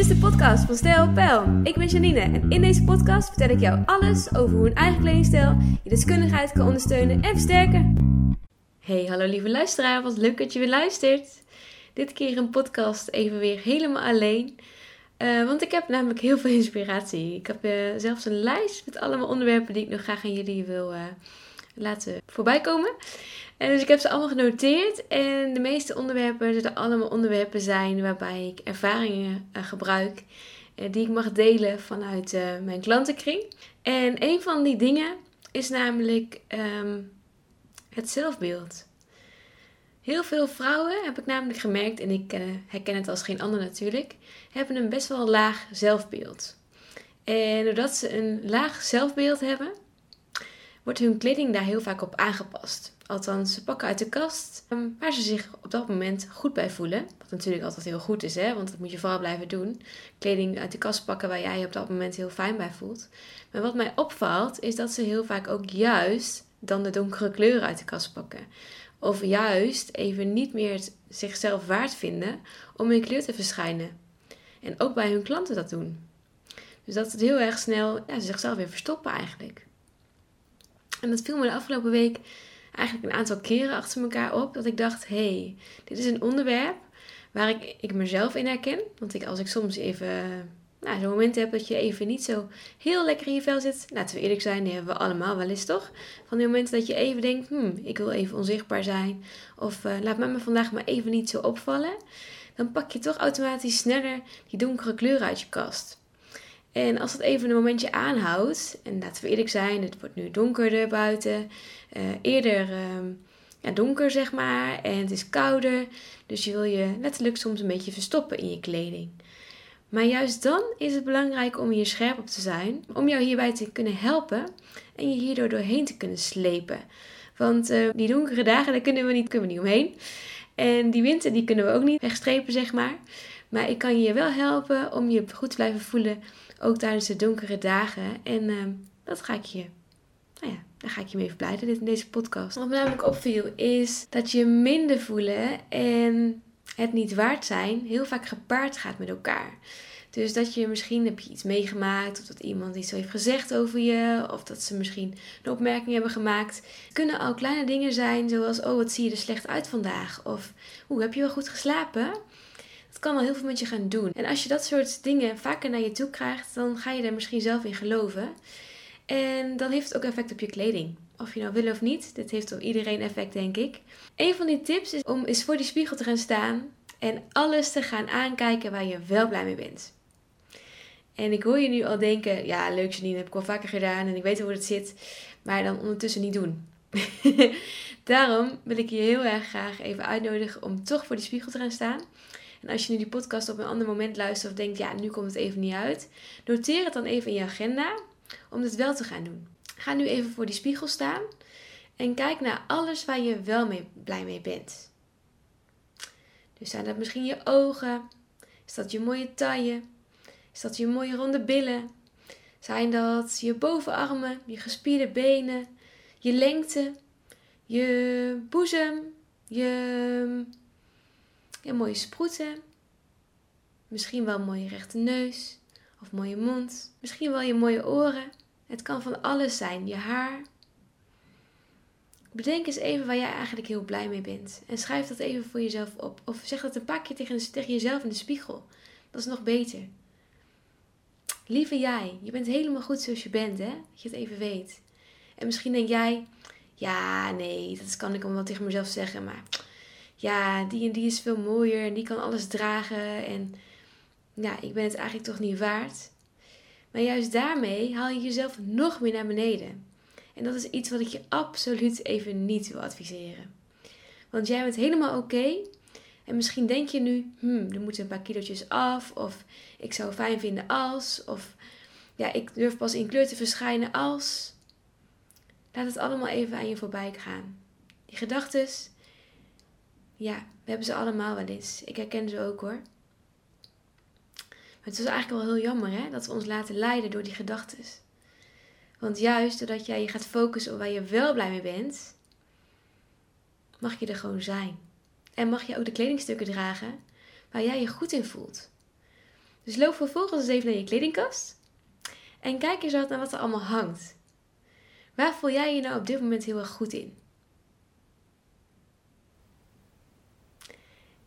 is de podcast van Stijl Pijl. Ik ben Janine en in deze podcast vertel ik jou alles over hoe een eigen kledingstijl je deskundigheid kan ondersteunen en versterken. Hey, hallo lieve luisteraar, wat leuk dat je weer luistert. Dit keer een podcast even weer helemaal alleen. Uh, want ik heb namelijk heel veel inspiratie. Ik heb uh, zelfs een lijst met allemaal onderwerpen die ik nog graag aan jullie wil uh, laten voorbij komen. En dus ik heb ze allemaal genoteerd. En de meeste onderwerpen zullen allemaal onderwerpen zijn waarbij ik ervaringen uh, gebruik. Uh, die ik mag delen vanuit uh, mijn klantenkring. En een van die dingen is namelijk um, het zelfbeeld. Heel veel vrouwen, heb ik namelijk gemerkt, en ik herken het als geen ander natuurlijk, hebben een best wel laag zelfbeeld. En doordat ze een laag zelfbeeld hebben, wordt hun kleding daar heel vaak op aangepast. Althans, ze pakken uit de kast ehm, waar ze zich op dat moment goed bij voelen. Wat natuurlijk altijd heel goed is, hè? want dat moet je vooral blijven doen. Kleding uit de kast pakken waar jij je op dat moment heel fijn bij voelt. Maar wat mij opvalt, is dat ze heel vaak ook juist dan de donkere kleuren uit de kast pakken. Of juist even niet meer zichzelf waard vinden om in kleur te verschijnen. En ook bij hun klanten dat doen. Dus dat het heel erg snel ja, zichzelf weer verstoppen eigenlijk. En dat viel me de afgelopen week eigenlijk een aantal keren achter elkaar op. Dat ik dacht, hé, hey, dit is een onderwerp waar ik, ik mezelf in herken. Want ik, als ik soms even nou, zo'n moment heb dat je even niet zo heel lekker in je vel zit. Laten we eerlijk zijn, die hebben we allemaal wel eens toch? Van die momenten dat je even denkt, hmm, ik wil even onzichtbaar zijn. Of uh, laat mij me vandaag maar even niet zo opvallen. Dan pak je toch automatisch sneller die donkere kleuren uit je kast. En als dat even een momentje aanhoudt, en laten we eerlijk zijn, het wordt nu donkerder buiten, uh, eerder uh, ja, donker zeg maar, en het is kouder, dus je wil je letterlijk soms een beetje verstoppen in je kleding. Maar juist dan is het belangrijk om hier scherp op te zijn, om jou hierbij te kunnen helpen en je hierdoor doorheen te kunnen slepen. Want uh, die donkere dagen, daar kunnen we, niet, kunnen we niet omheen. En die winter, die kunnen we ook niet wegstrepen, zeg maar. Maar ik kan je wel helpen om je goed te blijven voelen ook tijdens de donkere dagen. En uh, dat ga ik je, nou ja, daar ga ik je mee verblijden dit in deze podcast. Wat me namelijk opviel is dat je minder voelen en het niet waard zijn heel vaak gepaard gaat met elkaar. Dus dat je misschien heb je iets meegemaakt, of dat iemand iets heeft gezegd over je, of dat ze misschien een opmerking hebben gemaakt. Het kunnen al kleine dingen zijn, zoals: Oh, wat zie je er slecht uit vandaag? Of Hoe heb je wel goed geslapen? Kan al heel veel met je gaan doen. En als je dat soort dingen vaker naar je toe krijgt, dan ga je er misschien zelf in geloven. En dan heeft het ook effect op je kleding. Of je nou wil of niet, dit heeft op iedereen effect, denk ik. Een van die tips is om eens voor die spiegel te gaan staan en alles te gaan aankijken waar je wel blij mee bent. En ik hoor je nu al denken, ja, leuk Janine, heb ik al vaker gedaan en ik weet hoe het zit, maar dan ondertussen niet doen. Daarom wil ik je heel erg graag even uitnodigen om toch voor die spiegel te gaan staan. En als je nu die podcast op een ander moment luistert of denkt, ja, nu komt het even niet uit, noteer het dan even in je agenda om dit wel te gaan doen. Ga nu even voor die spiegel staan en kijk naar alles waar je wel mee, blij mee bent. Dus zijn dat misschien je ogen? Is dat je mooie taille? Is dat je mooie ronde billen? Zijn dat je bovenarmen, je gespierde benen, je lengte, je boezem, je, je mooie sproeten? Misschien wel een mooie rechte neus of mooie mond. Misschien wel je mooie oren. Het kan van alles zijn. Je haar. Bedenk eens even waar jij eigenlijk heel blij mee bent. En schrijf dat even voor jezelf op. Of zeg dat een paar keer tegen, jezelf in de spiegel. Dat is nog beter. Lieve jij, je bent helemaal goed zoals je bent, hè? Dat je het even weet. En misschien denk jij, ja, nee, dat kan ik wel tegen mezelf zeggen, maar ja, die en die is veel mooier en die kan alles dragen en ja, ik ben het eigenlijk toch niet waard. Maar juist daarmee haal je jezelf nog meer naar beneden. En dat is iets wat ik je absoluut even niet wil adviseren. Want jij bent helemaal oké. en misschien denk je nu, hmm, er moeten een paar kilootjes af. Of ik zou fijn vinden als. Of ja, ik durf pas in kleur te verschijnen als. Laat het allemaal even aan je voorbij gaan. Die gedachten, ja, we hebben ze allemaal wel eens. Ik herken ze ook hoor. Maar het is eigenlijk wel heel jammer hè, dat we ons laten leiden door die gedachten. Want juist doordat jij je gaat focussen op waar je wel blij mee bent, mag je er gewoon zijn. En mag je ook de kledingstukken dragen waar jij je goed in voelt. Dus loop vervolgens eens even naar je kledingkast. En kijk eens naar wat er allemaal hangt. Waar voel jij je nou op dit moment heel erg goed in?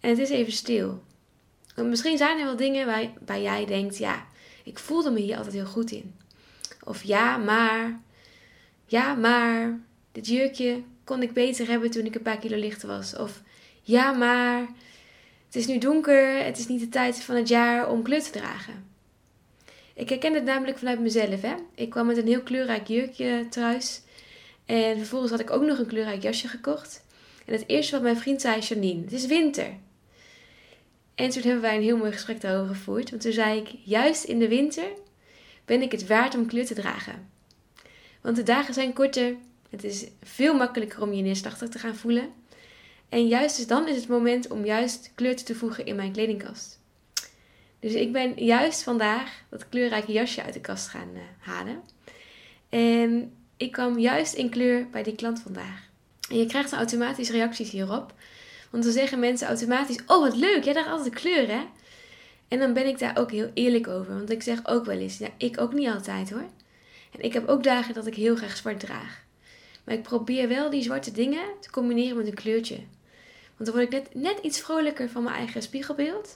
En het is even stil. Want misschien zijn er wel dingen waar, waar jij denkt, ja, ik voelde me hier altijd heel goed in. Of ja, maar, ja, maar, dit jurkje kon ik beter hebben toen ik een paar kilo lichter was. Of ja, maar, het is nu donker, het is niet de tijd van het jaar om kleur te dragen. Ik herken het namelijk vanuit mezelf. Hè? Ik kwam met een heel kleurrijk jurkje thuis. En vervolgens had ik ook nog een kleurrijk jasje gekocht. En het eerste wat mijn vriend zei, Janine, het is winter. En toen hebben wij een heel mooi gesprek daarover gevoerd. Want toen zei ik, juist in de winter ben ik het waard om kleur te dragen. Want de dagen zijn korter. Het is veel makkelijker om je neerslachtig te gaan voelen. En juist dus dan is het moment om juist kleur te voegen in mijn kledingkast. Dus ik ben juist vandaag dat kleurrijke jasje uit de kast gaan uh, halen. En ik kwam juist in kleur bij die klant vandaag. En je krijgt automatisch reacties hierop. Want dan zeggen mensen automatisch: Oh, wat leuk, jij draagt altijd kleur, hè? En dan ben ik daar ook heel eerlijk over. Want ik zeg ook wel eens: Ja, ik ook niet altijd hoor. En ik heb ook dagen dat ik heel graag zwart draag. Maar ik probeer wel die zwarte dingen te combineren met een kleurtje. Want dan word ik net, net iets vrolijker van mijn eigen spiegelbeeld.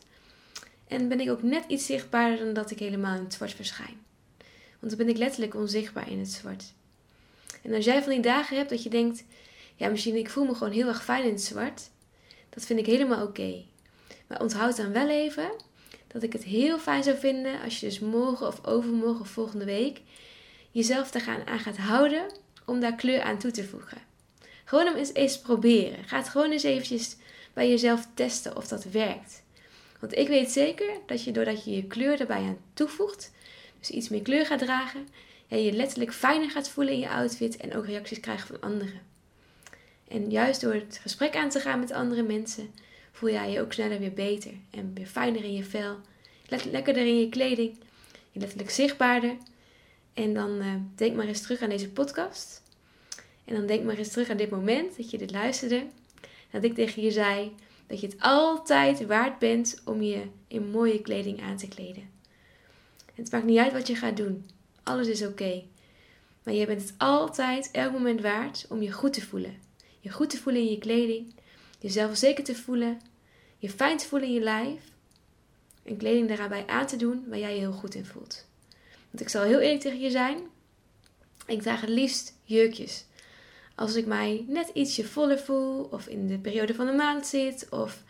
En ben ik ook net iets zichtbaarder dan dat ik helemaal in het zwart verschijn. Want dan ben ik letterlijk onzichtbaar in het zwart. En als jij van die dagen hebt dat je denkt, ja, misschien ik voel me gewoon heel erg fijn in het zwart. Dat vind ik helemaal oké. Maar onthoud dan wel even dat ik het heel fijn zou vinden als je dus morgen of overmorgen of volgende week jezelf er gaan aan gaat houden om daar kleur aan toe te voegen. Gewoon om eens, eens proberen. Ga het gewoon eens eventjes bij jezelf testen of dat werkt. Want ik weet zeker dat je doordat je je kleur erbij aan toevoegt, dus iets meer kleur gaat dragen, ja, je letterlijk fijner gaat voelen in je outfit en ook reacties krijgt van anderen. En juist door het gesprek aan te gaan met andere mensen, voel jij je ook sneller weer beter en weer fijner in je vel, lekkerder in je kleding, je letterlijk zichtbaarder. En dan uh, denk maar eens terug aan deze podcast. En dan denk maar eens terug aan dit moment dat je dit luisterde. Dat ik tegen je zei: dat je het altijd waard bent om je in mooie kleding aan te kleden. Het maakt niet uit wat je gaat doen. Alles is oké. Maar je bent het altijd, elk moment waard om je goed te voelen. Je goed te voelen in je kleding. Jezelf zeker te voelen. Je fijn te voelen in je lijf. En kleding daarbij aan te doen waar jij je heel goed in voelt. Want ik zal heel eerlijk tegen je zijn. Ik draag het liefst jurkjes als ik mij net ietsje voller voel of in de periode van de maand zit of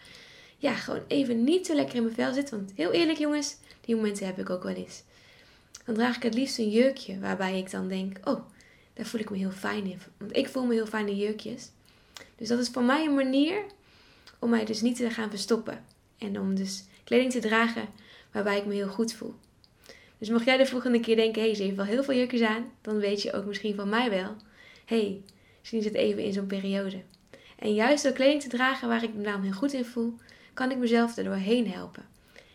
ja, gewoon even niet zo lekker in mijn vel zit. Want heel eerlijk jongens, die momenten heb ik ook wel eens. Dan draag ik het liefst een jurkje waarbij ik dan denk, oh, daar voel ik me heel fijn in. Want ik voel me heel fijn in jurkjes. Dus dat is voor mij een manier om mij dus niet te gaan verstoppen. En om dus kleding te dragen waarbij ik me heel goed voel. Dus mocht jij de volgende keer denken, hé, hey, ze heeft wel heel veel jurkjes aan, dan weet je ook misschien van mij wel, hé, hey, Misschien zit even in zo'n periode. En juist door kleding te dragen waar ik me dan heel goed in voel, kan ik mezelf er doorheen helpen.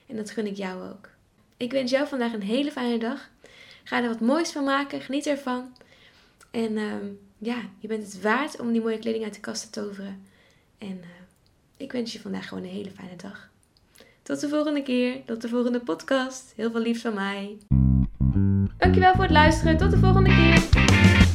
En dat gun ik jou ook. Ik wens jou vandaag een hele fijne dag. Ga er wat moois van maken. Geniet ervan. En ehm, ja, je bent het waard om die mooie kleding uit de kast te toveren. En uh, ik wens je vandaag gewoon een hele fijne dag. Tot de volgende keer. Tot de volgende podcast. Heel veel liefs van mij. Dankjewel voor het luisteren. Tot de volgende keer.